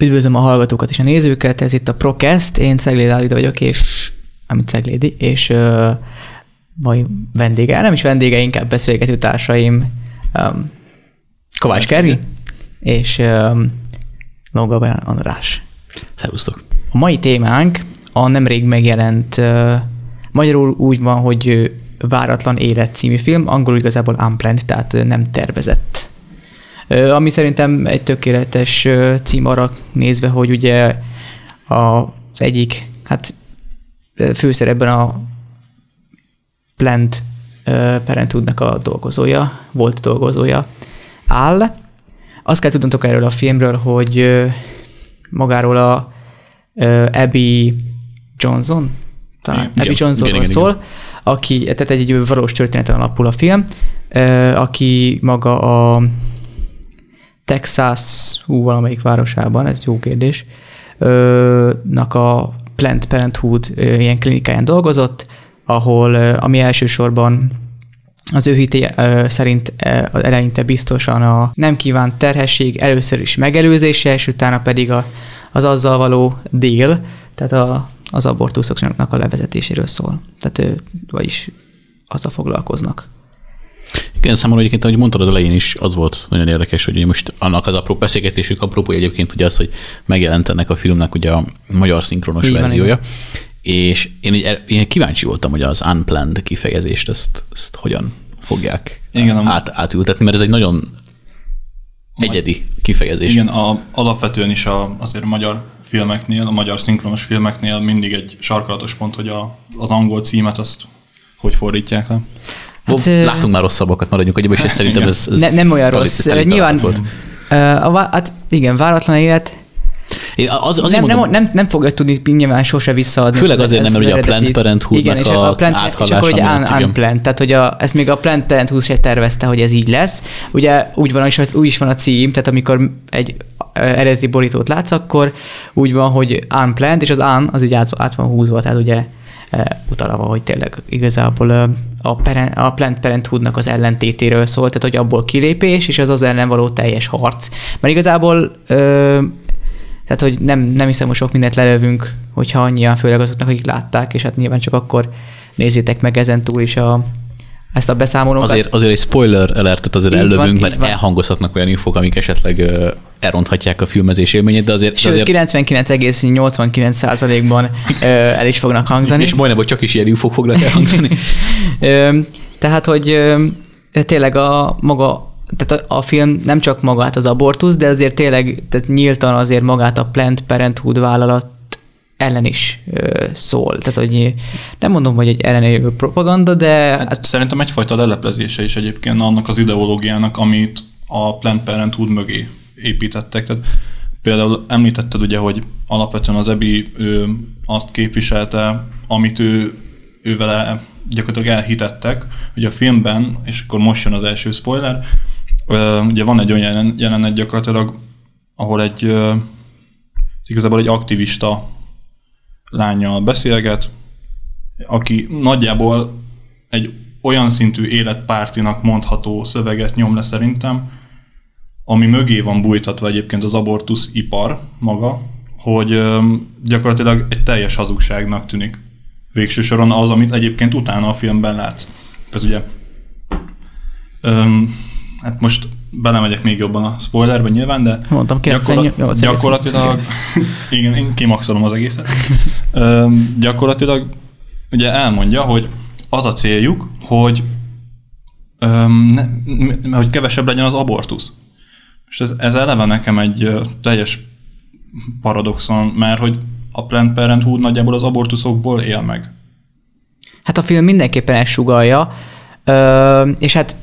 Üdvözlöm a hallgatókat és a nézőket, ez itt a Procast, én Cegléd Állida vagyok, és amit Ceglédi, és uh, mai vendége, nem is vendége, inkább beszélgető társaim um, Kovács Kervi és um, Longa András. Szervusztok! A mai témánk a nemrég megjelent, uh, magyarul úgy van, hogy Váratlan Élet című film, angolul igazából unplanned, tehát nem tervezett ami szerintem egy tökéletes cím arra nézve, hogy ugye az egyik, hát főszerepben a Plant Parenthoodnak a dolgozója, volt dolgozója áll. Azt kell tudnotok erről a filmről, hogy magáról a Abby Johnson, talán igen, Abby Johnsonról szól, igen. aki, tehát egy, egy valós történeten alapul a film, aki maga a Texas, hú, valamelyik városában, ez jó kérdés, ö, nak a Planned Parenthood ö, ilyen klinikáján dolgozott, ahol, ö, ami elsősorban az ő hité szerint eleinte biztosan a nem kívánt terhesség először is megelőzése, és utána pedig a, az azzal való dél, tehát a, az abortuszoknak a levezetéséről szól. Tehát ő, vagyis azzal foglalkoznak. Igen, számomra egyébként, ahogy mondtad az elején is, az volt nagyon érdekes, hogy most annak az apró beszélgetésük apropó egyébként ugye az, hogy megjelent ennek a filmnek ugye a magyar szinkronos Igen, verziója, igen. és én, én kíváncsi voltam, hogy az unplanned kifejezést ezt, ezt hogyan fogják igen, át, átültetni, mert ez egy nagyon egyedi kifejezés. Igen, a, alapvetően is a, azért a magyar filmeknél, a magyar szinkronos filmeknél mindig egy sarkalatos pont, hogy a, az angol címet azt hogy fordítják le. Hát, Látunk már rosszabbakat, maradjunk egyébként, és szerintem ez, ez ne, nem olyan rossz. Nyilván, volt. Uh, a, hát igen, váratlan élet, én az, azért nem, mondom, nem, nem, nem fogja tudni nyilván sose visszaadni. Főleg azért nem, mert ugye a Plant Parenthood-nak igen, a, a plant, És akkor ugye un, unplanned, tehát hogy a, ezt még a Plant Parenthood se tervezte, hogy ez így lesz. Ugye úgy van, hogy úgy is van a cím, tehát amikor egy eredeti borítót látsz, akkor úgy van, hogy unplanned, és az un az így át, át van húzva, tehát ugye utalva, hogy tényleg igazából a, parent, a Planned Parenthoodnak az ellentétéről szólt, tehát hogy abból kilépés, és az az ellen való teljes harc. Mert igazából ö, tehát, hogy nem, nem hiszem, hogy sok mindent lelövünk, hogyha annyian, főleg azoknak, akik látták, és hát nyilván csak akkor nézzétek meg ezen túl is a, ezt a beszámolót. Azért, azért egy spoiler alertet azért így ellövünk, van, mert van. elhangozhatnak olyan infok, amik esetleg elronthatják a filmezés élményét, de azért... Sőt, azért... 99,89%-ban uh, el is fognak hangzani. És majdnem, hogy csak is ilyen infok fognak elhangzani. tehát, hogy tényleg a maga tehát a, a film nem csak magát az abortusz, de azért tényleg tehát nyíltan azért magát a Planned Parenthood vállalat ellen is ö, szól. Tehát, hogy nem mondom, hogy egy ellenjövő propaganda, de... Hát, hát szerintem egyfajta leleplezése is egyébként annak az ideológiának, amit a Planned Parenthood mögé építettek. Tehát például említetted ugye, hogy alapvetően az EBI ő azt képviselte, amit ő, ő vele gyakorlatilag elhitettek, hogy a filmben, és akkor most jön az első spoiler, ugye van egy olyan jelenet gyakorlatilag, ahol egy igazából egy aktivista lányjal beszélget, aki nagyjából egy olyan szintű életpártinak mondható szöveget nyom le szerintem, ami mögé van bújtatva egyébként az abortusz ipar maga, hogy gyakorlatilag egy teljes hazugságnak tűnik végső soron az, amit egyébként utána a filmben látsz. Tehát ugye öm, hát most belemegyek még jobban a spoilerbe nyilván, de Mondtam, gyakorlat, gyakorlatilag, igen, én kimaxolom az egészet. Üm, gyakorlatilag ugye elmondja, hogy az a céljuk, hogy, üm, ne, hogy kevesebb legyen az abortusz. És ez, ez eleve nekem egy teljes paradoxon, mert hogy a Planned Parenthood nagyjából az abortuszokból él meg. Hát a film mindenképpen ezt sugalja, és hát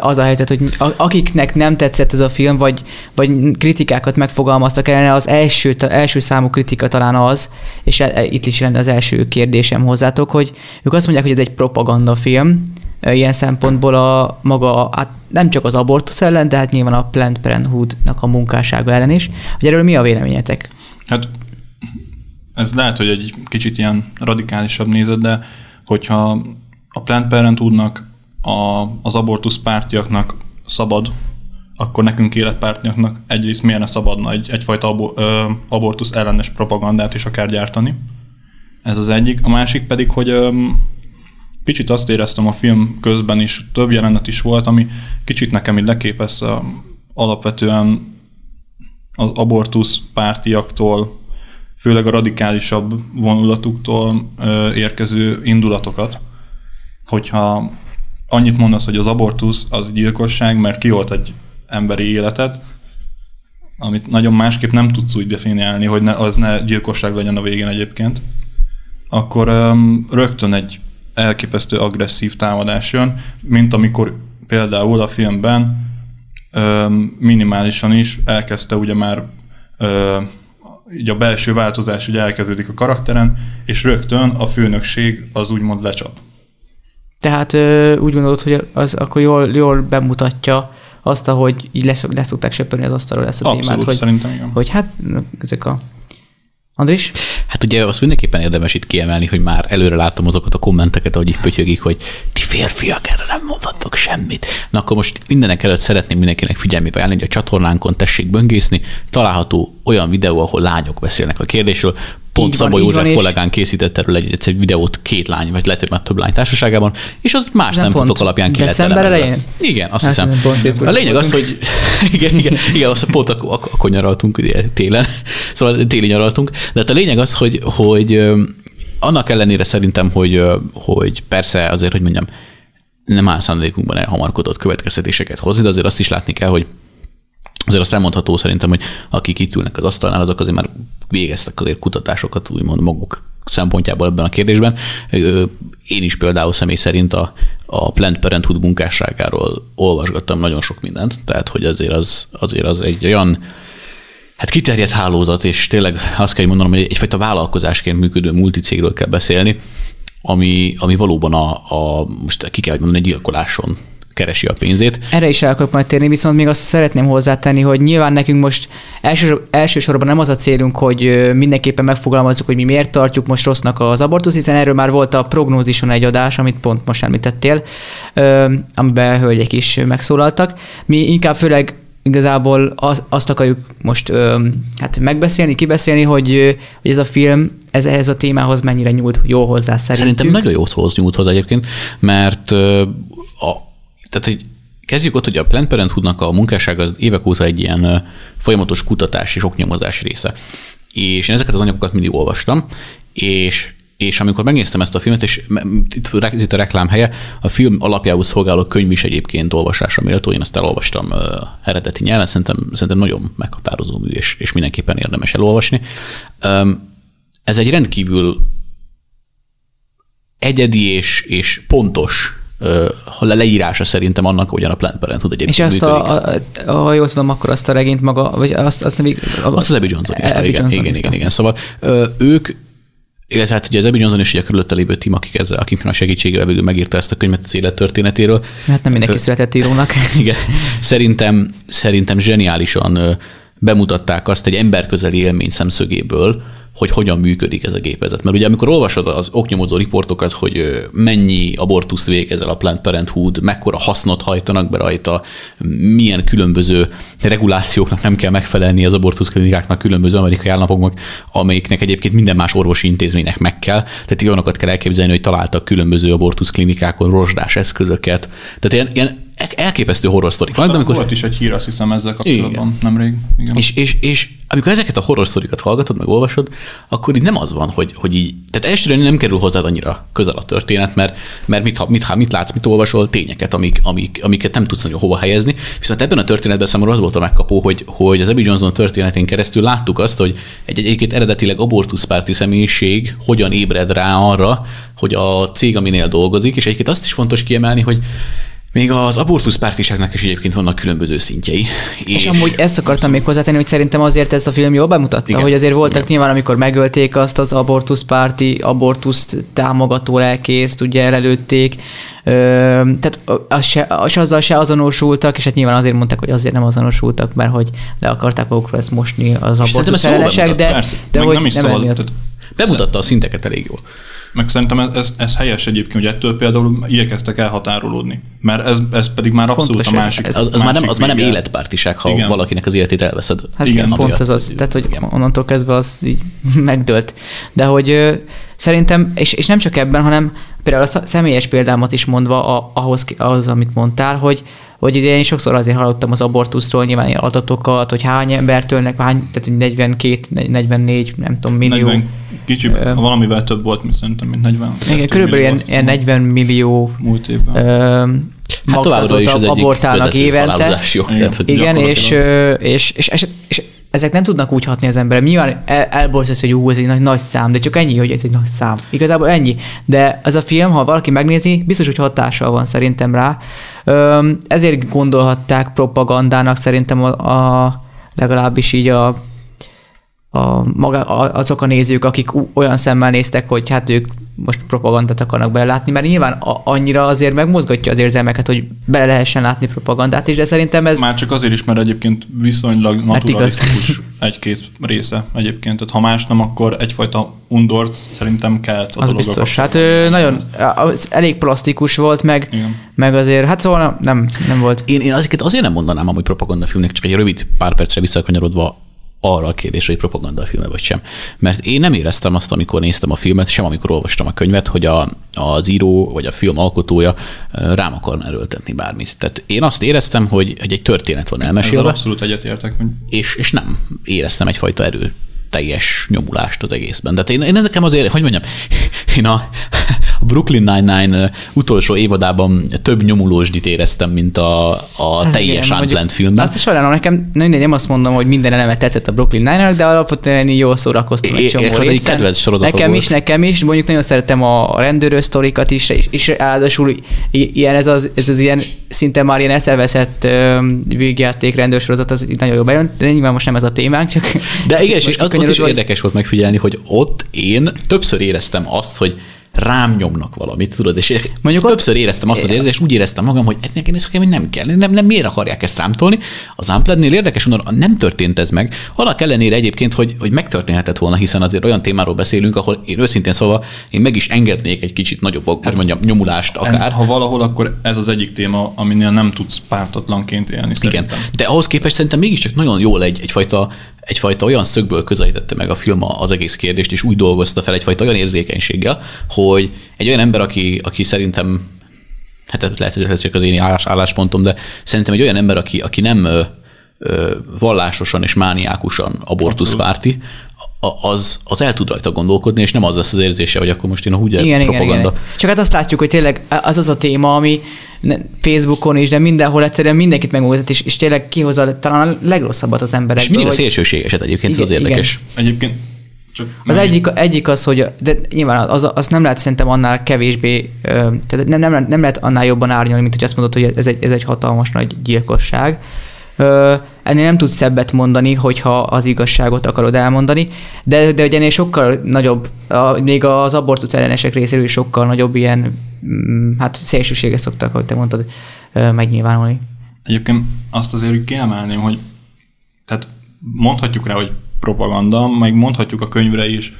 az a helyzet, hogy akiknek nem tetszett ez a film, vagy, vagy kritikákat megfogalmaztak ellene, az első, első számú kritika talán az, és e, e, itt is lenne az első kérdésem hozzátok, hogy ők azt mondják, hogy ez egy propagandafilm, ilyen szempontból a maga, hát nem csak az abortusz ellen, de hát nyilván a Planned Parenthood-nak a munkássága ellen is. Hogy erről mi a véleményetek? Hát ez lehet, hogy egy kicsit ilyen radikálisabb nézet, de hogyha a Planned Parenthoodnak a, az abortusz pártiaknak szabad akkor nekünk életpártnyaknak egyrészt miért szabadna egy, egyfajta abo, ö, abortusz ellenes propagandát is akár gyártani. Ez az egyik. A másik pedig, hogy ö, kicsit azt éreztem a film közben is, több jelenet is volt, ami kicsit nekem így leképezte alapvetően az abortusz pártiaktól, főleg a radikálisabb vonulatuktól ö, érkező indulatokat. Hogyha annyit mondasz, hogy az abortusz az gyilkosság, mert kiolt egy emberi életet, amit nagyon másképp nem tudsz úgy definiálni, hogy ne, az ne gyilkosság legyen a végén egyébként, akkor um, rögtön egy elképesztő agresszív támadás jön, mint amikor például a filmben um, minimálisan is elkezdte ugye már um, így a belső változás ugye elkezdődik a karakteren, és rögtön a főnökség az úgymond lecsap. Tehát úgy gondolod, hogy az akkor jól, jól bemutatja azt, hogy így lesz, lesz szokták söpörni az asztalról ezt a Abszolút, témát, hogy, szerintem igen. hogy hát ezek a Andris? Hát ugye azt mindenképpen érdemes itt kiemelni, hogy már előre látom azokat a kommenteket, ahogy itt pötyögik, hogy ti férfiak nem mondhatok semmit. Na akkor most mindenek előtt szeretném mindenkinek figyelmébe ajánlani, hogy a csatornánkon tessék böngészni, található olyan videó, ahol lányok beszélnek a kérdésről, Pont így Szabó József kollégán készített erről egy, egy videót két lány, vagy lehet, hogy már több lány társaságában, és az más szempontok alapján ki lehet elején? Igen, azt hiszem. A lényeg az, hogy igen, igen, igen, azt pont akkor, akkor nyaraltunk ugye, télen, szóval téli nyaraltunk, de hát a lényeg az, hogy, hogy annak ellenére szerintem, hogy, hogy persze azért, hogy mondjam, nem áll szándékunkban elhamarkodott következtetéseket hozni, de azért azt is látni kell, hogy azért azt elmondható szerintem, hogy akik itt ülnek az asztalnál, azok azért már végeztek azért kutatásokat, úgymond maguk szempontjából ebben a kérdésben. Én is például személy szerint a, a Planned Parenthood munkásságáról olvasgattam nagyon sok mindent, tehát hogy azért az, azért az egy olyan hát kiterjedt hálózat, és tényleg azt kell mondanom, hogy egyfajta vállalkozásként működő multicégről kell beszélni, ami, ami valóban a, a most ki kell mondani, egy gyilkoláson keresi a pénzét. Erre is el akarok majd térni, viszont még azt szeretném hozzátenni, hogy nyilván nekünk most elsősor, elsősorban nem az a célunk, hogy mindenképpen megfogalmazzuk, hogy mi miért tartjuk most rossznak az abortusz, hiszen erről már volt a prognózison egy adás, amit pont most említettél, amiben hölgyek is megszólaltak. Mi inkább főleg igazából azt akarjuk most hát megbeszélni, kibeszélni, hogy, hogy ez a film ez ehhez a témához mennyire nyújt jól hozzá szerintünk. Szerintem nagyon jó szóhoz nyújt hozzá egyébként, mert a, tehát, hogy kezdjük ott, hogy a Planned Parenthoodnak a munkásság az évek óta egy ilyen folyamatos kutatás és oknyomozás része. És én ezeket az anyagokat mindig olvastam, és és amikor megnéztem ezt a filmet, és itt, itt a reklám helye, a film alapjául szolgáló könyv is egyébként olvasásra méltó, én ezt elolvastam uh, eredeti nyelven, szerintem, szerintem nagyon meghatározó mű, és, és mindenképpen érdemes elolvasni. Um, ez egy rendkívül egyedi és, és pontos ha leírása szerintem annak, hogyan a Planned Parenthood egyébként És azt a, a, a, ha jól tudom, akkor azt a regényt maga, vagy azt, azt nem... Azt az Abby Johnson írta, igen, igen, igen, igen, Szóval ők illetve hát ugye az Abby Johnson is ugye a körülötte lévő tím, akik ezzel, akiknek a segítségével végül megírta ezt a könyvet az élettörténetéről. Hát nem mindenki született írónak. Igen. Szerintem, szerintem zseniálisan bemutatták azt egy emberközeli élmény szemszögéből, hogy hogyan működik ez a gépezet. Mert ugye amikor olvasod az oknyomozó riportokat, hogy mennyi abortuszt végezel a Planned Parenthood, mekkora hasznot hajtanak be rajta, milyen különböző regulációknak nem kell megfelelni az abortuszklinikáknak különböző amerikai államoknak, amelyiknek egyébként minden más orvosi intézménynek meg kell. Tehát olyanokat kell elképzelni, hogy találtak különböző abortuszklinikákon rozsdás eszközöket. Tehát ilyen, ilyen elképesztő horror sztorik vannak. Amikor... Volt is egy hír, azt hiszem ezzel kapcsolatban igen. nemrég. Igen. És, és, és amikor ezeket a horror sztorikat hallgatod, meg olvasod, akkor így nem az van, hogy, hogy így, tehát elsőre nem kerül hozzád annyira közel a történet, mert, mert mit, mit, mit látsz, mit olvasol, tényeket, amik, amik, amiket nem tudsz nagyon hova helyezni. Viszont ebben a történetben számomra az volt a megkapó, hogy, hogy az Abby Johnson történetén keresztül láttuk azt, hogy egy egyébként eredetileg abortuszpárti személyiség hogyan ébred rá arra, hogy a cég, aminél dolgozik, és egyébként azt is fontos kiemelni, hogy még az abortusz pártiságnak is egyébként vannak különböző szintjei. És, és amúgy ezt akartam még hozzátenni, hogy szerintem azért ez a film jól bemutatta, igen, hogy azért voltak igen. nyilván, amikor megölték azt az abortusz párti, abortusz támogató lelkészt, ugye előtték, Ö, tehát az se, az, azzal se azonosultak, és hát nyilván azért mondták, hogy azért nem azonosultak, mert hogy le akarták magukról ezt mosni az abortusz de, Persze, de hogy nem, is nem Bemutatta a szinteket elég jól. Meg szerintem ez, ez, ez helyes egyébként, hogy ettől például igyekeztek elhatárolódni. Mert ez, ez pedig már abszolút Fontos, a másik. Ez, az, az, már nem, az már nem életpártiság, ha igen. valakinek az életét elveszed. Hát igen, pont ez az. Tehát, hogy igen. onnantól kezdve az így megdőlt. De hogy szerintem, és, és nem csak ebben, hanem például a személyes példámat is mondva a, ahhoz, ahhoz, amit mondtál, hogy, hogy ugye én sokszor azért hallottam az abortuszról nyilván ilyen adatokat, hogy hány embert ölnek, hány, tehát 42, 44, nem tudom, millió. 40, kicsi, uh, valamivel több volt, mint szerintem, mint 40. Igen, körülbelül ilyen, ilyen 40 millió múlt évben. Uh, hát továbbra is az abortálnak évente. Jog, igen, tehát, igen és, és, és, és, és, ezek nem tudnak úgy hatni az emberre. Nyilván el, elborzolsz, hogy jó, ez egy nagy, nagy szám, de csak ennyi, hogy ez egy nagy szám. Igazából ennyi. De ez a film, ha valaki megnézi, biztos, hogy hatással van szerintem rá. Ezért gondolhatták propagandának szerintem a, a legalábbis így a a, maga, azok a nézők, akik olyan szemmel néztek, hogy hát ők most propagandát akarnak belelátni, mert nyilván a, annyira azért megmozgatja az érzelmeket, hogy bele lehessen látni propagandát is, de szerintem ez... Már csak azért is, mert egyébként viszonylag naturalisztikus egy-két része egyébként, tehát ha más nem, akkor egyfajta undort szerintem kell. Az biztos, hát ő, nagyon, az elég plastikus volt, meg, Igen. meg azért, hát szóval nem, nem volt. Én, én azért, azért nem mondanám amúgy propagandafilmnek, csak egy rövid pár percre visszakanyarodva arra a kérdésre, hogy propaganda filme vagy sem. Mert én nem éreztem azt, amikor néztem a filmet, sem amikor olvastam a könyvet, hogy a, az író vagy a film alkotója rám akarna erőltetni bármit. Tehát én azt éreztem, hogy, hogy egy történet van elmesélve. Ezzel abszolút egyetértek. És, és nem éreztem egyfajta erő teljes nyomulást az egészben. De én, én nekem azért, hogy mondjam, én a, a Brooklyn Nine-Nine utolsó évadában több nyomulósdit éreztem, mint a, a hát teljes igen, Unplanned filmben. Hát sajnálom, nekem nem, nem azt mondom, hogy minden elemet tetszett a Brooklyn Nine-Nine, de alapvetően jól szórakoztam egy csomó egy kedvenc sorozat Nekem volt. is, nekem is, mondjuk nagyon szeretem a rendőrös sztorikat is, és, és ráadásul ilyen ez az, ez az ilyen szinte már ilyen eszelveszett végjáték rendőrsorozat, az itt nagyon jó bejön, de nyilván most nem ez a témánk, csak... De igen, és az, az is érdekes volt megfigyelni, hogy ott én többször éreztem azt, hogy rám nyomnak valamit, tudod, és mondjuk többször éreztem azt az érzést, úgy éreztem magam, hogy ennek ez nekem nem kell, nem, nem, miért akarják ezt rám tolni. Az Unplednél érdekes mondom, nem történt ez meg. Annak ellenére egyébként, hogy, hogy megtörténhetett volna, hiszen azért olyan témáról beszélünk, ahol én őszintén szóval én meg is engednék egy kicsit nagyobb, hát, hogy mondjam, nyomulást akár. Ha valahol, akkor ez az egyik téma, aminél nem tudsz pártatlanként élni. Igen, de ahhoz képest szerintem mégiscsak nagyon jól egy, egyfajta egyfajta olyan szögből közelítette meg a film az egész kérdést, és úgy dolgozta fel egyfajta olyan érzékenységgel, hogy egy olyan ember, aki, aki szerintem, hát lehet, hogy ez csak az én állás, álláspontom, de szerintem egy olyan ember, aki, aki nem vallásosan és mániákusan abortuszpárti, az, az el tud rajta gondolkodni, és nem az lesz az érzése, hogy akkor most én a húgy igen, propaganda. Igen, igen. Csak hát azt látjuk, hogy tényleg az az a téma, ami Facebookon is, de mindenhol egyszerűen mindenkit megmutat, és, és tényleg kihozza talán a legrosszabbat az emberekből. És mindig a szélsőségeset egyébként, igen, az érdekes. Igen. Egyébként csak az egyik, egyik az, hogy de nyilván az, az nem lehet szerintem annál kevésbé, tehát nem, nem, nem lehet annál jobban árnyalni, mint hogy azt mondod, hogy ez egy, ez egy hatalmas nagy gyilkosság. Ennél nem tudsz szebbet mondani, hogyha az igazságot akarod elmondani, de, de ugye ennél sokkal nagyobb, a, még az abortusz ellenesek részéről is sokkal nagyobb ilyen, mm, hát szélsőséges szoktak, ahogy te mondtad, megnyilvánulni. Egyébként azt azért kiemelném, hogy tehát mondhatjuk rá, hogy propaganda, meg mondhatjuk a könyvre is,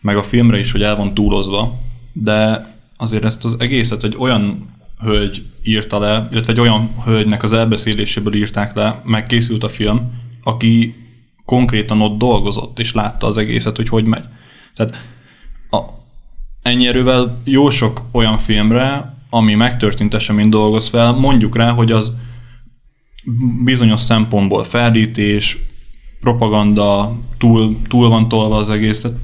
meg a filmre is, hogy el van túlozva, de azért ezt az egészet egy olyan hölgy írta le, illetve egy olyan hölgynek az elbeszéléséből írták le, megkészült a film, aki konkrétan ott dolgozott, és látta az egészet, hogy hogy megy. Tehát a, ennyi erővel jó sok olyan filmre, ami megtörtént esemény dolgoz fel, mondjuk rá, hogy az bizonyos szempontból ferdítés, propaganda, túl, túl van tolva az egész, tehát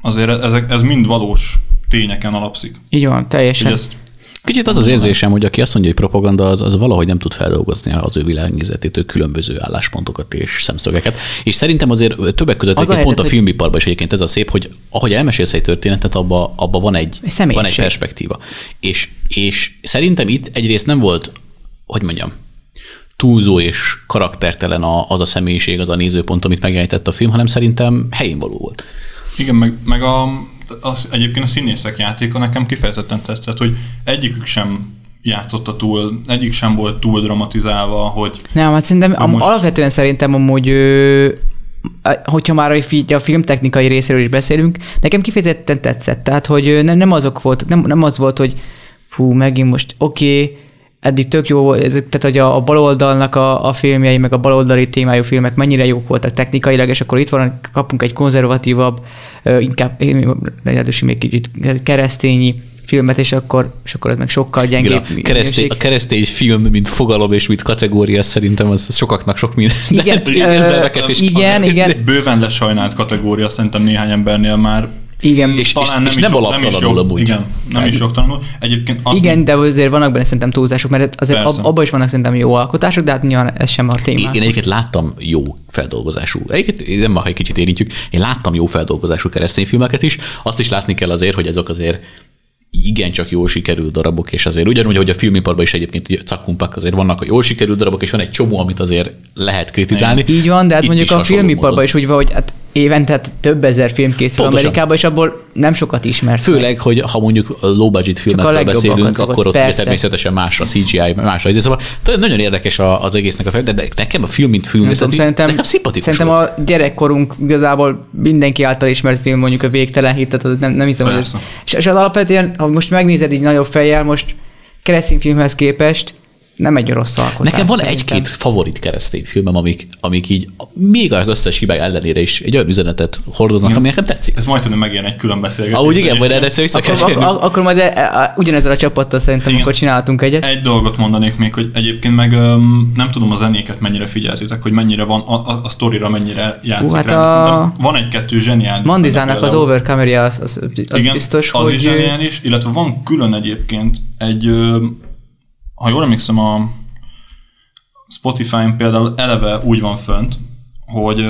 azért ezek, ez mind valós tényeken alapszik. Így van, teljesen. Hogy ezt Kicsit az az érzésem, hogy aki azt mondja, hogy propaganda, az, az valahogy nem tud feldolgozni az ő világnézetétől különböző álláspontotok és szemszögeket. És szerintem azért többek között az a pont a filmiparban is egyébként ez a szép, hogy ahogy elmesélsz egy történetet, abba, abba van, egy, egy van egy perspektíva. És, és szerintem itt egyrészt nem volt, hogy mondjam, túlzó és karaktertelen az a személyiség, az a nézőpont, amit megjelenített a film, hanem szerintem helyén való volt. Igen, meg, meg a az, egyébként a színészek játéka nekem kifejezetten tetszett, hogy egyikük sem játszotta túl, egyik sem volt túl dramatizálva, hogy... Nem, hát szerintem am, most... alapvetően szerintem amúgy ő, hogyha már a filmtechnikai részéről is beszélünk, nekem kifejezetten tetszett. Tehát, hogy nem, nem azok volt, nem, nem az volt, hogy fú, megint most oké, okay, eddig tök jó, ez, tehát hogy a, a baloldalnak a, a filmjei, meg a baloldali témájú filmek mennyire jók voltak technikailag, és akkor itt van, kapunk egy konzervatívabb, inkább lehetőség még kicsit keresztényi filmet, és akkor, és akkor ez meg sokkal gyengébb. Igen, a, keresztény, a keresztény film, mint fogalom és mint kategória szerintem az sokaknak sok minden. Igen, ö, is igen, igen. Bőven lesajnált kategória szerintem néhány embernél már igen, és, talán és, nem, és is nem alaptalanul amúgy. Igen, nem is jogtalanul. Egyébként azt igen, de azért vannak benne szerintem túlzások, mert azért ab, abban is vannak szerintem jó alkotások, de hát nyilván ez sem a téma. Én, én egyébként láttam jó feldolgozású, egyébként nem ma, egy kicsit érintjük, én láttam jó feldolgozású keresztény filmeket is, azt is látni kell azért, hogy azok azért igencsak jól sikerült darabok, és azért ugyanúgy, hogy a filmiparban is egyébként ugye cakkumpak azért vannak a jól sikerült darabok, és van egy csomó, amit azért lehet kritizálni. Így van, de hát Itt mondjuk a filmiparban is úgy van, hogy hát évente több ezer film készül Pontosan. Amerikában, és abból nem sokat ismert. Főleg, meg. hogy ha mondjuk low budget filmekről beszélünk, akkor ott ugye természetesen a CGI, más a szóval nagyon érdekes az egésznek a fel, de nekem a film, mint film, tudom, szerintem, nekem szimpatikus Szerintem volt. a gyerekkorunk igazából mindenki által ismert film, mondjuk a végtelen hit, tehát nem, nem hiszem, Persze. hogy ez. És, és az alapvetően, ha most megnézed így nagyobb fejjel, most keresztény filmhez képest nem egy rossz alkotás. Nekem van egy-két favorit keresztény filmem, amik, amik így még az összes hibák ellenére is egy olyan üzenetet hordoznak, ami nekem tetszik. Ez majd tudom megjelent egy külön beszélgetés. Ahogy igen, majd erre vissza akkor, akkor, akkor majd e, e, ugyanezzel a csapattal szerintem igen. akkor csinálhatunk egyet. Egy dolgot mondanék még, hogy egyébként meg um, nem tudom a zenéket mennyire figyelzitek, hogy mennyire van a, a, a sztorira mennyire játszik hát a... van egy-kettő zseniális. Mandizának az Overcameria az, az, az igen, biztos, az hogy... is zseniális, illetve van külön egyébként egy ha jól emlékszem, a Spotify-n például eleve úgy van fönt, hogy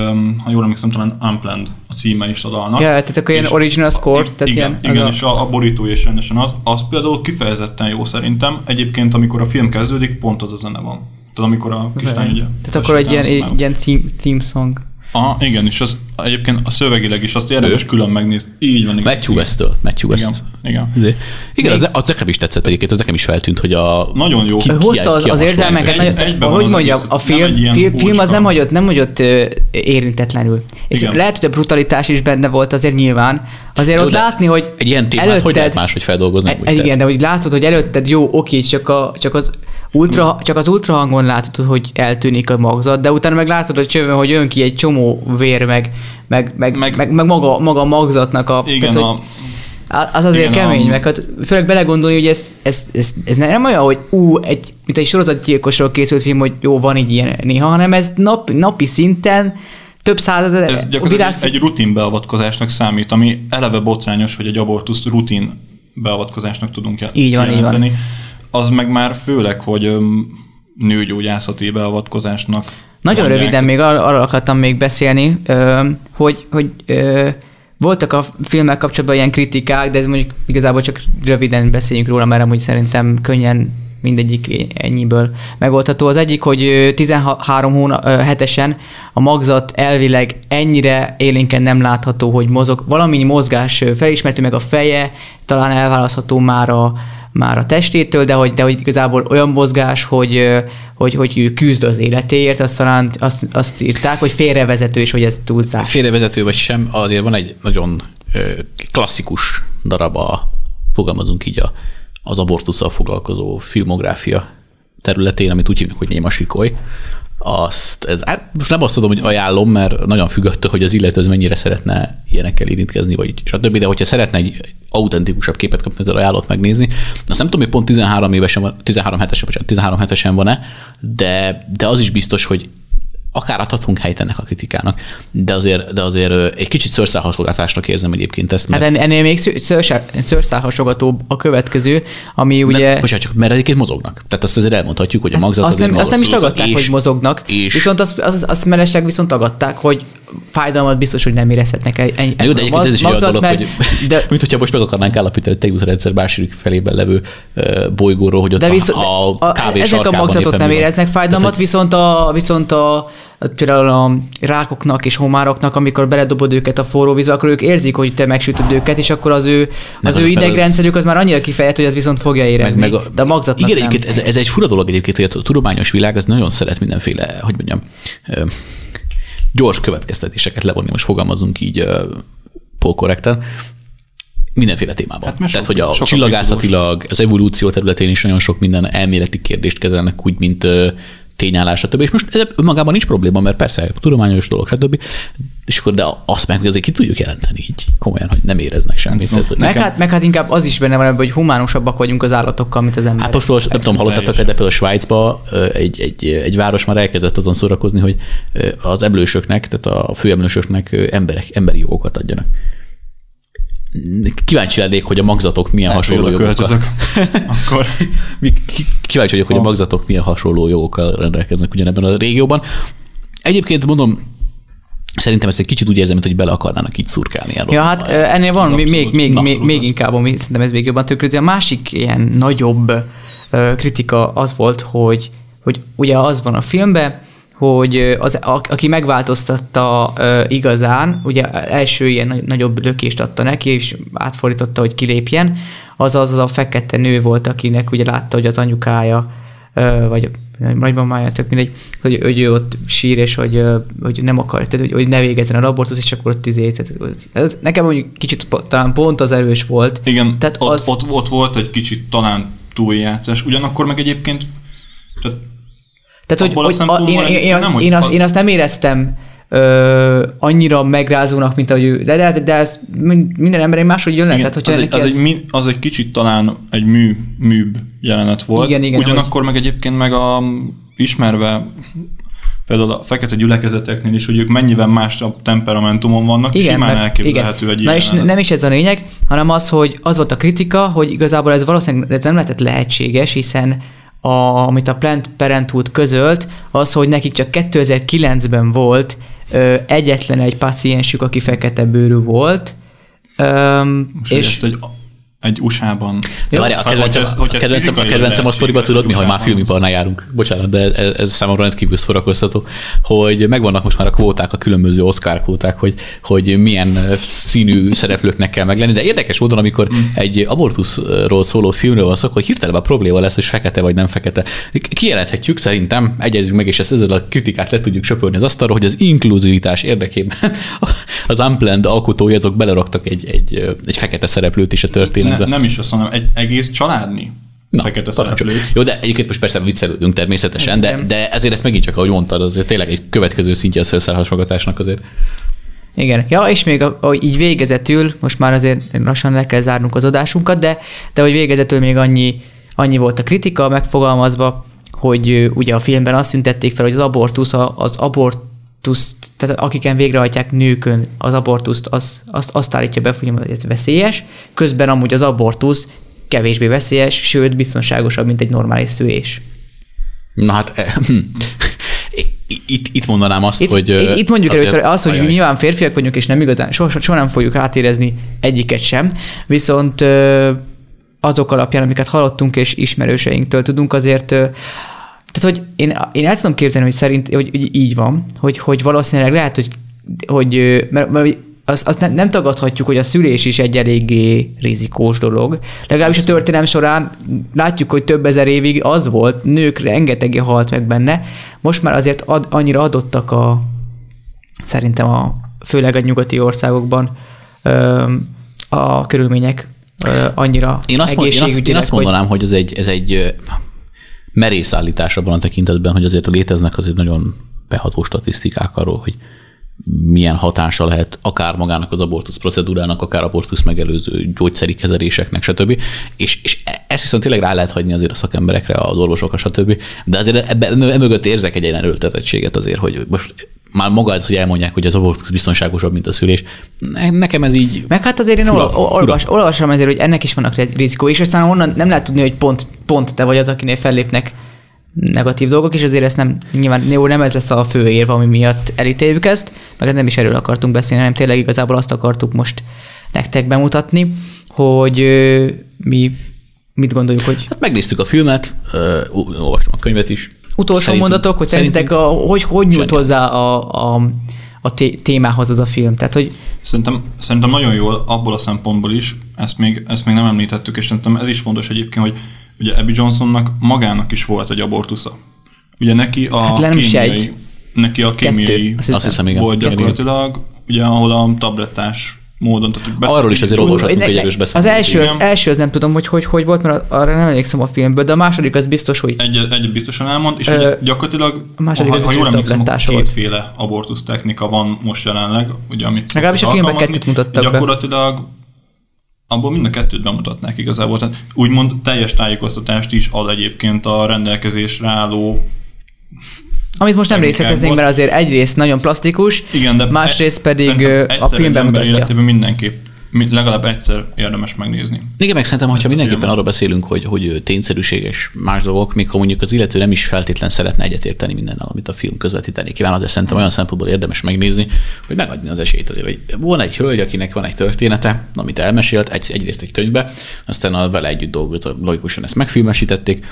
ha jól emlékszem, talán Unplanned a címe is a dalnak. Ja, tehát akkor ilyen original score. Tehát igen, ilyen, igen a... és a, a borító és rendesen az, az például kifejezetten jó szerintem. Egyébként, amikor a film kezdődik, pont az a zene van. Tehát amikor a kislány ugye... Tehát akkor egy ilyen, egy ilyen theme, theme song. Aha, igen, és az egyébként a szövegileg is azt érdemes külön megnézni. Így van. Igen. Matthew West-től. Matthew West. Igen. Igen, igen az, az, nekem is tetszett egyébként, az nekem is feltűnt, hogy a... Nagyon jó. Ki, Hozta az, az érzelmeket, hogy mondjam, a film, film, film az nem hagyott, nem hagyott érintetlenül. És igen. lehet, hogy a brutalitás is benne volt azért nyilván. Azért jó, ott látni, hogy Egy ilyen témát előtted, hogy lehet máshogy feldolgozni? E, igen, de hogy látod, hogy előtted jó, oké, csak, a, csak az Ultra, csak az ultrahangon látod, hogy eltűnik a magzat, de utána meg látod a csövön, hogy jön ki egy csomó vér, meg, meg, meg, meg, meg, meg maga, maga a magzatnak a... Igen, tehát, hogy, a, az azért igen, kemény, a... meg hát főleg belegondolni, hogy ez, ez, ez, ez nem olyan, hogy ú, egy, mint egy sorozatgyilkosról készült film, hogy jó, van így ilyen néha, hanem ez nap, napi szinten több százezer Ez gyakorlatilag egy, egy rutin beavatkozásnak számít, ami eleve botrányos, hogy egy abortuszt rutin beavatkozásnak tudunk jelenteni. Így van, így van az meg már főleg, hogy nőgyógyászati beavatkozásnak. Nagyon mondják. röviden még ar- arra akartam még beszélni, hogy, hogy voltak a filmmel kapcsolatban ilyen kritikák, de ez mondjuk igazából csak röviden beszéljünk róla, mert amúgy szerintem könnyen mindegyik ennyiből megoldható. Az egyik, hogy 13 hónap, hetesen a magzat elvileg ennyire élénken nem látható, hogy mozog. Valamennyi mozgás felismerhető meg a feje, talán elválasztható már a, már a testétől, de hogy, de hogy igazából olyan mozgás, hogy, hogy, hogy ő küzd az életéért, azt, talán azt, azt írták, hogy félrevezető, és hogy ez túlzás. Félrevezető vagy sem, azért van egy nagyon klasszikus darab a, fogalmazunk így a, az abortussal foglalkozó filmográfia területén, amit úgy hívjuk, hogy Néma Sikoly, azt, ez, hát most nem azt tudom, hogy ajánlom, mert nagyon függ attól, hogy az illető az mennyire szeretne ilyenekkel érintkezni, vagy stb. De hogyha szeretne egy autentikusabb képet kapni, az ajánlott megnézni. Azt nem tudom, hogy pont 13 évesen van, 13 hetesen, 13 hetesen van-e, de, de az is biztos, hogy akár adhatunk helyt ennek a kritikának, de azért, de azért egy kicsit szőrszálhasogatásnak érzem egyébként ezt. Mert... Hát ennél még szőrszálhasogatóbb a következő, ami ugye... Mert, bocsánat, csak mert egyébként mozognak. Tehát azt azért elmondhatjuk, hogy a magzat azt, nem, azt nem is tagadták, és, hogy mozognak, és, viszont azt, azt, azt mellesleg viszont tagadták, hogy fájdalmat biztos, hogy nem érezhetnek egy, egy Jó, de egyébként ez is olyan dolog, mert, hogy de, mint hogyha most meg akarnánk állapítani egy tejútrendszer második felében levő bolygóról, hogy ott de viszont, a, a, kávé Ezek a magzatot nem éreznek fájdalmat, viszont a, viszont a, például a rákoknak és homároknak, amikor beledobod őket a forró vízbe, akkor ők érzik, hogy te megsütöd őket, és akkor az ő, az, az ő idegrendszerük az már annyira kifejezett, hogy az viszont fogja érezni. Meg, meg a, de a magzatnak Igen, nem. ez, ez, egy fura dolog egyébként, hogy a tudományos világ az nagyon szeret mindenféle, hogy mondjam, gyors következtetéseket levonni, most fogalmazunk így polkorrekten, mindenféle témában. Hát Tehát, sok, hogy a csillagászatilag, az evolúció területén is nagyon sok minden elméleti kérdést kezelnek úgy, mint tényállás, stb. És most ez önmagában nincs probléma, mert persze tudományos dolog, stb. És akkor de azt meg azért ki tudjuk jelenteni így komolyan, hogy nem éreznek semmit. Hát, Tehát, meg, nekem... hát, meg hát inkább az is benne van, hogy humánusabbak vagyunk az állatokkal, mint az emberek. Hát most, most nem tudom, hallottatok de például Svájcba egy, egy, egy város már elkezdett azon szórakozni, hogy az emlősöknek, tehát a főemlősöknek emberek, emberi jogokat adjanak kíváncsi lennék, hogy a magzatok milyen Lehet, hasonló jogokkal. Akkor. kíváncsi vagyok, hogy a magzatok milyen hasonló jogokkal rendelkeznek ugyanebben a régióban. Egyébként mondom, Szerintem ezt egy kicsit úgy érzem, mint hogy bele akarnának így szurkálni el. Ja, hát ennél van még, még, még, még, még inkább, ami szerintem ez még jobban tükrözi. A másik ilyen nagyobb kritika az volt, hogy, hogy ugye az van a filmben, hogy az, a, aki megváltoztatta uh, igazán, ugye első ilyen nagyobb lökést adta neki, és átfordította, hogy kilépjen, az az a fekete nő volt, akinek ugye látta, hogy az anyukája, uh, vagy nagymamája, tehát mindegy, hogy, hogy ő ott sír, és hogy, hogy nem akar, tehát hogy, hogy ne végezzen a abortusz, és akkor ott izé, tehát ez nekem mondjuk kicsit talán pont az erős volt. Igen, tehát ott, az... ott, ott, volt egy kicsit talán túljátszás, ugyanakkor meg egyébként tehát tehát, hogy, hogy a, én, én, én, azt, nem, én, azt, én azt nem éreztem ö, annyira megrázónak, mint ahogy ő, de, de, de ez minden ember máshogy jön le. Igen, tehát, az, egy, az, ez... egy, az egy kicsit talán egy mű, műbb jelenet volt. Igen, igen, Ugyanakkor hogy... meg egyébként meg a ismerve például a fekete gyülekezeteknél is, hogy ők mennyivel más a temperamentumon vannak, igen, simán meg, elképzelhető igen. egy Na és nem is ez a lényeg, hanem az, hogy az volt a kritika, hogy igazából ez valószínűleg ez nem lehetett lehetséges, hiszen a, amit a Plant Parenthood közölt, az, hogy nekik csak 2009-ben volt ö, egyetlen egy paciensük, aki fekete bőrű volt. Öm, és, és ezt egy egy USA-ban. Ja, várj, a kedvencem, hát, hogy ez, a, kedvencem, a, kedvencem a sztoriba tudod mi, ha már filmiparnál járunk. Bocsánat, de ez, ez számomra rendkívül szórakoztató, hogy megvannak most már a kvóták, a különböző Oscar kvóták, hogy, hogy milyen színű szereplőknek kell meglenni, de érdekes módon, amikor mm. egy abortuszról szóló filmről van szó, hogy hirtelen a probléma lesz, hogy fekete vagy nem fekete. Kijelenthetjük szerintem, egyezünk meg, és ezt ezzel a kritikát le tudjuk söpörni az asztalra, hogy az inkluzivitás érdekében az Unplanned alkotói azok beleraktak egy, egy, egy fekete szereplőt is a történet ne, nem is azt mondom, egy egész családni Na, fekete szereplőt. Jó, de egyébként most persze viccelődünk természetesen, de, de ezért ezt megint csak, ahogy mondtad, azért tényleg egy következő szintje a szőrszálhasmogatásnak azért. Igen. Ja, és még a, a, így végezetül, most már azért lassan le kell zárnunk az adásunkat, de, de hogy végezetül még annyi, annyi volt a kritika megfogalmazva, hogy ugye a filmben azt szüntették fel, hogy az abortusz, az abort abortuszt, tehát akiken végrehajtják nőkön az abortuszt, az, azt, azt állítja be, hogy ez veszélyes, közben amúgy az abortusz kevésbé veszélyes, sőt biztonságosabb, mint egy normális szülés. Na hát, eh, hm. itt, itt mondanám azt, itt, hogy... Itt, itt mondjuk először azt, hogy ajaj. nyilván férfiak vagyunk, és nem igazán, soha, soha nem fogjuk átérezni egyiket sem, viszont azok alapján, amiket hallottunk és ismerőseinktől tudunk, azért tehát, hogy én, én el tudom képzelni, hogy szerint, hogy, hogy így van, hogy, hogy valószínűleg lehet, hogy, hogy mert, mert azt, azt nem, nem tagadhatjuk, hogy a szülés is egy eléggé rizikós dolog. Legalábbis a történelem során látjuk, hogy több ezer évig az volt, nők rengetegi halt meg benne. Most már azért ad, annyira adottak a, szerintem a, főleg a nyugati országokban a körülmények annyira én azt, mond, én azt, én azt mondanám, hogy, hogy ez egy, ez egy merész állítás abban a tekintetben, hogy azért léteznek azért nagyon beható statisztikák arról, hogy milyen hatása lehet akár magának az abortusz procedúrának, akár abortusz megelőző gyógyszeri kezeléseknek, stb. És, és ezt viszont tényleg rá lehet hagyni azért a szakemberekre, az orvosokra, stb. De azért ebbe, emögött érzek egy erőltetettséget azért, hogy most már maga ez, hogy elmondják, hogy az abortusz biztonságosabb, mint a szülés. Nekem ez így Meg hát azért én fura, olvas, fura. olvasom ezért, hogy ennek is vannak rizikó, és aztán onnan nem lehet tudni, hogy pont, pont te vagy az, akinél fellépnek negatív dolgok, és azért ezt nem, nyilván jó, nem ez lesz a fő érve, ami miatt elítéljük ezt, meg nem is erről akartunk beszélni, hanem tényleg igazából azt akartuk most nektek bemutatni, hogy mi mit gondoljuk, hogy... Hát megnéztük a filmet, olvastam a könyvet is, Utolsó Szerintünk, mondatok, hogy szerintetek a, hogy, hogy nyújt hozzá a, a, a témához az a film? Tehát, hogy... Szerintem, szerintem nagyon jól abból a szempontból is, ezt még, ezt még nem említettük, és szerintem ez is fontos egyébként, hogy ugye Abby Johnsonnak magának is volt egy abortusza. Ugye neki a hát kémiai, neki a kémiai Kettő, azt hiszem, volt Igen, gyakorlatilag, ugye ahol a tablettás módon. Tehát beszél- Arról is azért olvashatunk egy erős Az első, az első az nem tudom, hogy, hogy hogy volt, mert arra nem emlékszem a filmből, de a második az biztos, hogy Egy, egy biztosan elmond, és Ö, ugye gyakorlatilag, a második ha, ha jól is emlékszem, kétféle abortusz technika van most jelenleg, ugye, amit Legalábbis a filmben kettőt mutattak be. Abból mind a kettőt bemutatnák igazából. Tehát úgymond teljes tájékoztatást is ad egyébként a rendelkezésre álló amit most nem részleteznénk, mert azért egyrészt nagyon plastikus, Igen, de másrészt e- pedig a filmben mutatja. életében mindenképp mi- legalább egyszer érdemes megnézni. Igen, meg szerintem, hogyha mindenképpen arról beszélünk, hogy, hogy tényszerűséges más dolgok, még ha mondjuk az illető nem is feltétlen szeretne egyetérteni mindennel, amit a film közvetíteni kíván, de szerintem olyan szempontból érdemes megnézni, hogy megadni az esélyt azért, hogy van egy hölgy, akinek van egy története, amit elmesélt, egy, egyrészt egy könyvbe, aztán a vele együtt dolgozó, logikusan ezt megfilmesítették,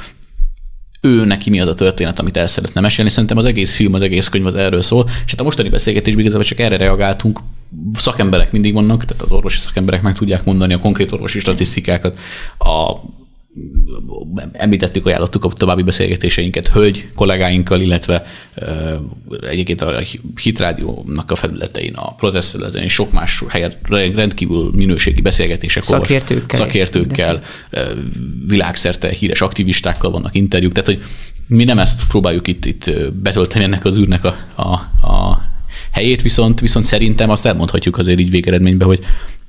ő neki mi az a történet, amit el szeretne mesélni. Szerintem az egész film, az egész könyv az erről szól, és hát a mostani beszélgetésben igazából csak erre reagáltunk. Szakemberek mindig vannak, tehát az orvosi szakemberek meg tudják mondani a konkrét orvosi statisztikákat, a említettük, ajánlottuk a további beszélgetéseinket hölgy kollégáinkkal, illetve egyébként a Hitrádiónak a felületein, a protest felületein, sok más helyen rendkívül minőségi beszélgetések. Szakértőkkel. Szakértőkkel, világszerte híres aktivistákkal vannak interjúk, tehát hogy mi nem ezt próbáljuk itt, itt betölteni ennek az űrnek a, a, a helyét, viszont, viszont szerintem azt elmondhatjuk azért így végeredményben, hogy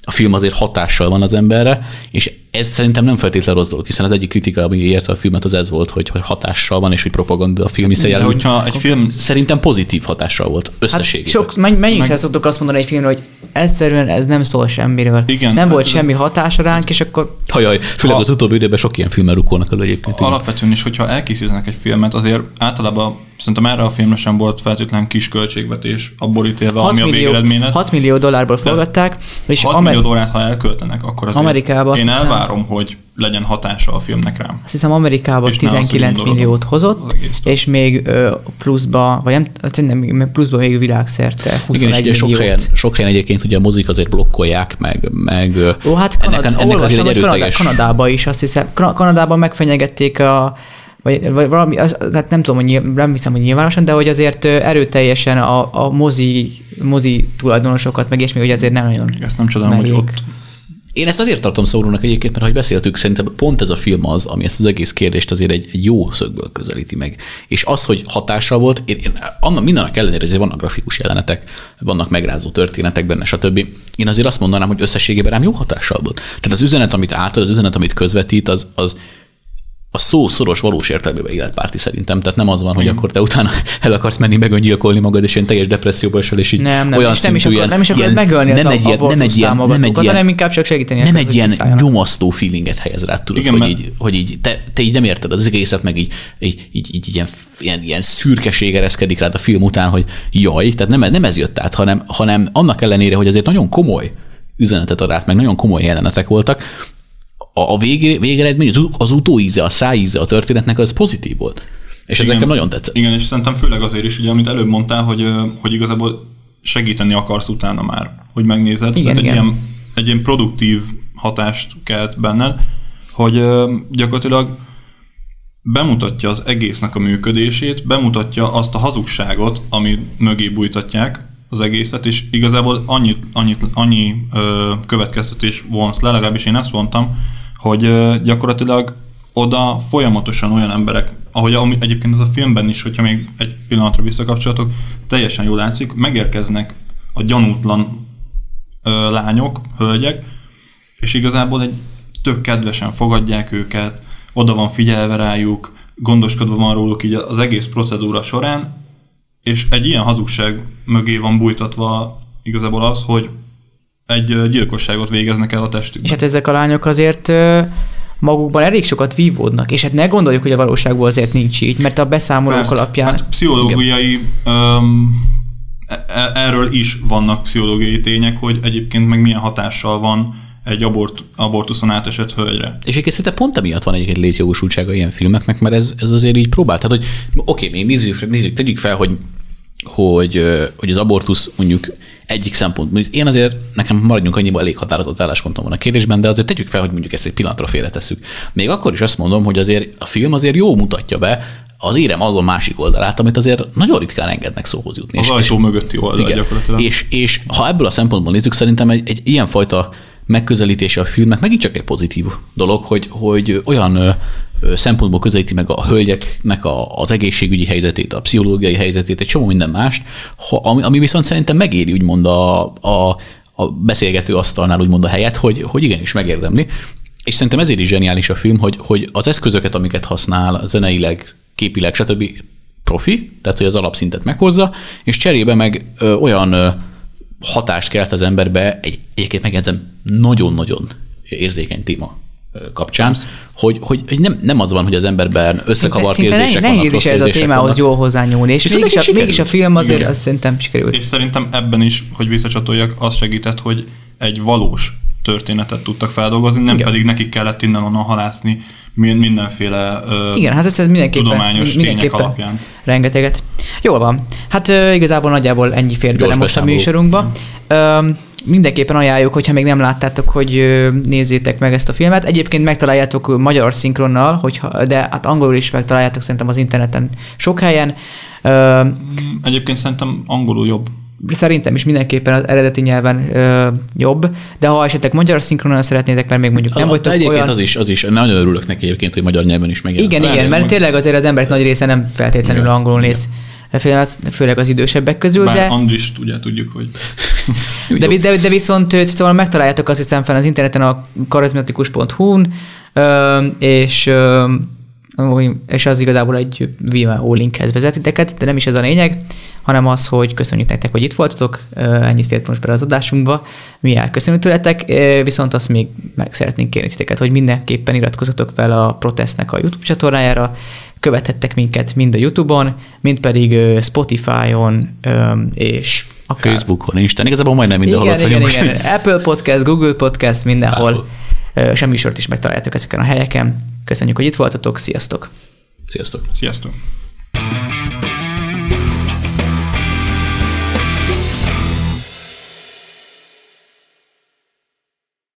a film azért hatással van az emberre, és ez szerintem nem feltétlenül rossz dolog, hiszen az egyik kritika, ami érte a filmet, az ez volt, hogy, hogy hatással van, és hogy propaganda a film, hiszen De jelen, hogyha egy film szerintem pozitív hatással volt Hát összességében. sok, menny, mennyiszer szoktuk azt mondani egy filmről, hogy egyszerűen ez nem szól semmiről. Igen, nem hát volt ez- semmi hatása ránk, és akkor Hajaj, főleg Ha- az utóbbi időben sok ilyen filmmel rukkolnak elő egyébként. Alapvetően is, hogyha elkészítenek egy filmet, azért általában szerintem erre a filmre sem volt feltétlen kis költségvetés, abból ítélve, 6 ami a millió, végeredményet. 6 millió dollárból forgatták, és 6 Amer- millió dollárt, ha elköltenek, akkor azért Amerikában én hiszem- elvárom, hogy legyen hatása a filmnek rám. azt hiszem Amerikában És ne az, hogy 19 indulok milliót az hozott, és még ö, pluszba, vagy nem, azt nem, még pluszba még világszerte 21 Igen, és sok milliót. helyen, sok helyen egyébként ugye a mozik azért blokkolják, meg, meg Ó, hát ennek, Kanad- ennek azért olvastam, egy hogy Kanadá, erőteljes... Kanadában is azt hiszem, Kana- Kanadában megfenyegették a vagy, vagy valami, az, tehát nem tudom, hogy nyilv, nem hiszem, hogy nyilvánosan, de hogy azért erőteljesen a, a mozi, mozi tulajdonosokat, meg ilyesmi, hogy azért nem nagyon Ezt nem csodálom, hogy merik. ott Én ezt azért tartom szomorúnak egyébként, mert ahogy beszéltük, szerintem pont ez a film az, ami ezt az egész kérdést azért egy, egy jó szögből közelíti meg. És az, hogy hatással volt, én, én annak mindennek ellenére azért vannak grafikus jelenetek, vannak megrázó történetek benne, stb. Én azért azt mondanám, hogy összességében rám jó hatással volt. Tehát az üzenet, amit átad, az üzenet, amit közvetít, az, az a szó szoros valós értelmében életpárti szerintem. Tehát nem az van, hogy akkor te utána el akarsz menni megöngyilkolni magad, és ilyen teljes depresszióba esel, és így Nem, nem, olyan és nem is, akar, ilyen- nem is ilyen- megölni nem egy ilyen, nem egy ilyen, nem egy ilyen, hanem inkább csak segíteni. nem egy ilyen nyomasztó feelinget helyez rá, tudod, Igen, hogy, mert- így, hogy így, te, te így nem érted az egészet, meg így, így, így, így ilyen, ilyen, ilyen szürkeség ereszkedik rád a film után, hogy jaj, tehát nem, nem ez jött át, hanem, hanem annak ellenére, hogy azért nagyon komoly üzenetet ad át, meg nagyon komoly jelenetek voltak, a, vég, végeredmény, az, utóíze, a szájíze a történetnek az pozitív volt. És ez nekem nagyon tetszett. Igen, és szerintem főleg azért is, ugye, amit előbb mondtál, hogy, hogy igazából segíteni akarsz utána már, hogy megnézed. Igen, Tehát egy igen. ilyen, egy ilyen produktív hatást kelt benned, hogy gyakorlatilag bemutatja az egésznek a működését, bemutatja azt a hazugságot, ami mögé bújtatják az egészet, és igazából annyit, annyit, annyi ö, következtetés vonsz le, legalábbis én ezt mondtam, hogy gyakorlatilag oda folyamatosan olyan emberek, ahogy egyébként ez a filmben is, hogyha még egy pillanatra visszakapcsolatok, teljesen jól látszik, megérkeznek a gyanútlan ö, lányok, hölgyek, és igazából egy tök kedvesen fogadják őket, oda van figyelve rájuk, gondoskodva van róluk így az egész procedúra során, és egy ilyen hazugság mögé van bújtatva igazából az, hogy egy gyilkosságot végeznek el a És testükben. hát ezek a lányok azért magukban elég sokat vívódnak, és hát ne gondoljuk, hogy a valóságból azért nincs így, mert a beszámolók Persze. alapján... Hát pszichológiai, öm, e- erről is vannak pszichológiai tények, hogy egyébként meg milyen hatással van egy abort, abortuszon átesett hölgyre. És egyébként szerintem pont emiatt van egyébként létjogosultsága ilyen filmeknek, mert ez, ez azért így próbál. Tehát, hogy oké, még nézzük, nézzük, tegyük fel, hogy hogy, hogy az abortusz mondjuk egyik szempont. Mondjuk én azért, nekem maradjunk annyiba elég határozott álláspontom van a kérdésben, de azért tegyük fel, hogy mondjuk ezt egy pillanatra félretesszük. Még akkor is azt mondom, hogy azért a film azért jó mutatja be az érem azon másik oldalát, amit azért nagyon ritkán engednek szóhoz jutni. Az és, ajtó és, mögötti oldal igen, gyakorlatilag. És, és ha ebből a szempontból nézzük, szerintem egy, egy ilyenfajta megközelítése a filmnek megint csak egy pozitív dolog, hogy, hogy olyan szempontból közelíti meg a hölgyeknek a, az egészségügyi helyzetét, a pszichológiai helyzetét, egy csomó minden mást, ami, ami viszont szerintem megéri úgymond a, a, a beszélgető asztalnál úgymond a helyet, hogy, hogy igenis megérdemli. És szerintem ezért is zseniális a film, hogy, hogy az eszközöket, amiket használ zeneileg, képileg, stb. profi, tehát hogy az alapszintet meghozza, és cserébe meg ö, olyan ö, hatást kelt az emberbe, egy, egyébként megjegyzem, nagyon-nagyon érzékeny téma kapcsán, hogy, hogy nem, nem az van, hogy az emberben összekavart szinte, érzések szinte nehéz is ez a témához vannak. jól hozzányúlni, és mégis a, mégis a film azért azt szerintem sikerült. És szerintem ebben is, hogy visszacsatoljak, az segített, hogy egy valós történetet tudtak feldolgozni, nem Igen. pedig nekik kellett innen onnan halászni mindenféle uh, Igen, hát ez mindenképpen, tudományos mindenképpen tények alapján. Rengeteget. Jól van. Hát uh, igazából nagyjából ennyi fért bele most a műsorunkba. Uh, mindenképpen ajánljuk, hogyha még nem láttátok, hogy nézzétek meg ezt a filmet. Egyébként megtaláljátok magyar szinkronnal, hogyha, de hát angolul is megtaláljátok szerintem az interneten sok helyen. Egyébként szerintem angolul jobb. Szerintem is mindenképpen az eredeti nyelven ö, jobb, de ha esetleg magyar szinkronon szeretnétek, mert még mondjuk nem vagytok egyébként olyan... az is, az is, nagyon örülök neki egyébként, hogy magyar nyelven is megjelenik. Igen, igen, mert tényleg azért az emberek nagy része nem feltétlenül igen. angolul néz filmet, főleg az idősebbek közül. Bár de... Andrist ugye tudjuk, hogy... de, de, de viszont szóval megtaláljátok azt hiszem fel az interneten a karizmatikus.hu-n, és és az igazából egy Vimeo linkhez vezet titeket, de nem is ez a lényeg, hanem az, hogy köszönjük nektek, hogy itt voltatok, ennyit fért most bele az adásunkba, mi elköszönjük tőletek, viszont azt még meg szeretnénk kérni titeket, hogy mindenképpen iratkozzatok fel a protestnek a YouTube csatornájára, követhettek minket mind a YouTube-on, mind pedig Spotify-on, és akár... Facebookon, Instán, igazából majdnem mindenhol igen, ott igen, igen. Apple Podcast, Google Podcast, mindenhol. Semmi sort is megtaláljátok ezeken a helyeken. Köszönjük, hogy itt voltatok, sziasztok! Sziasztok! Sziasztok!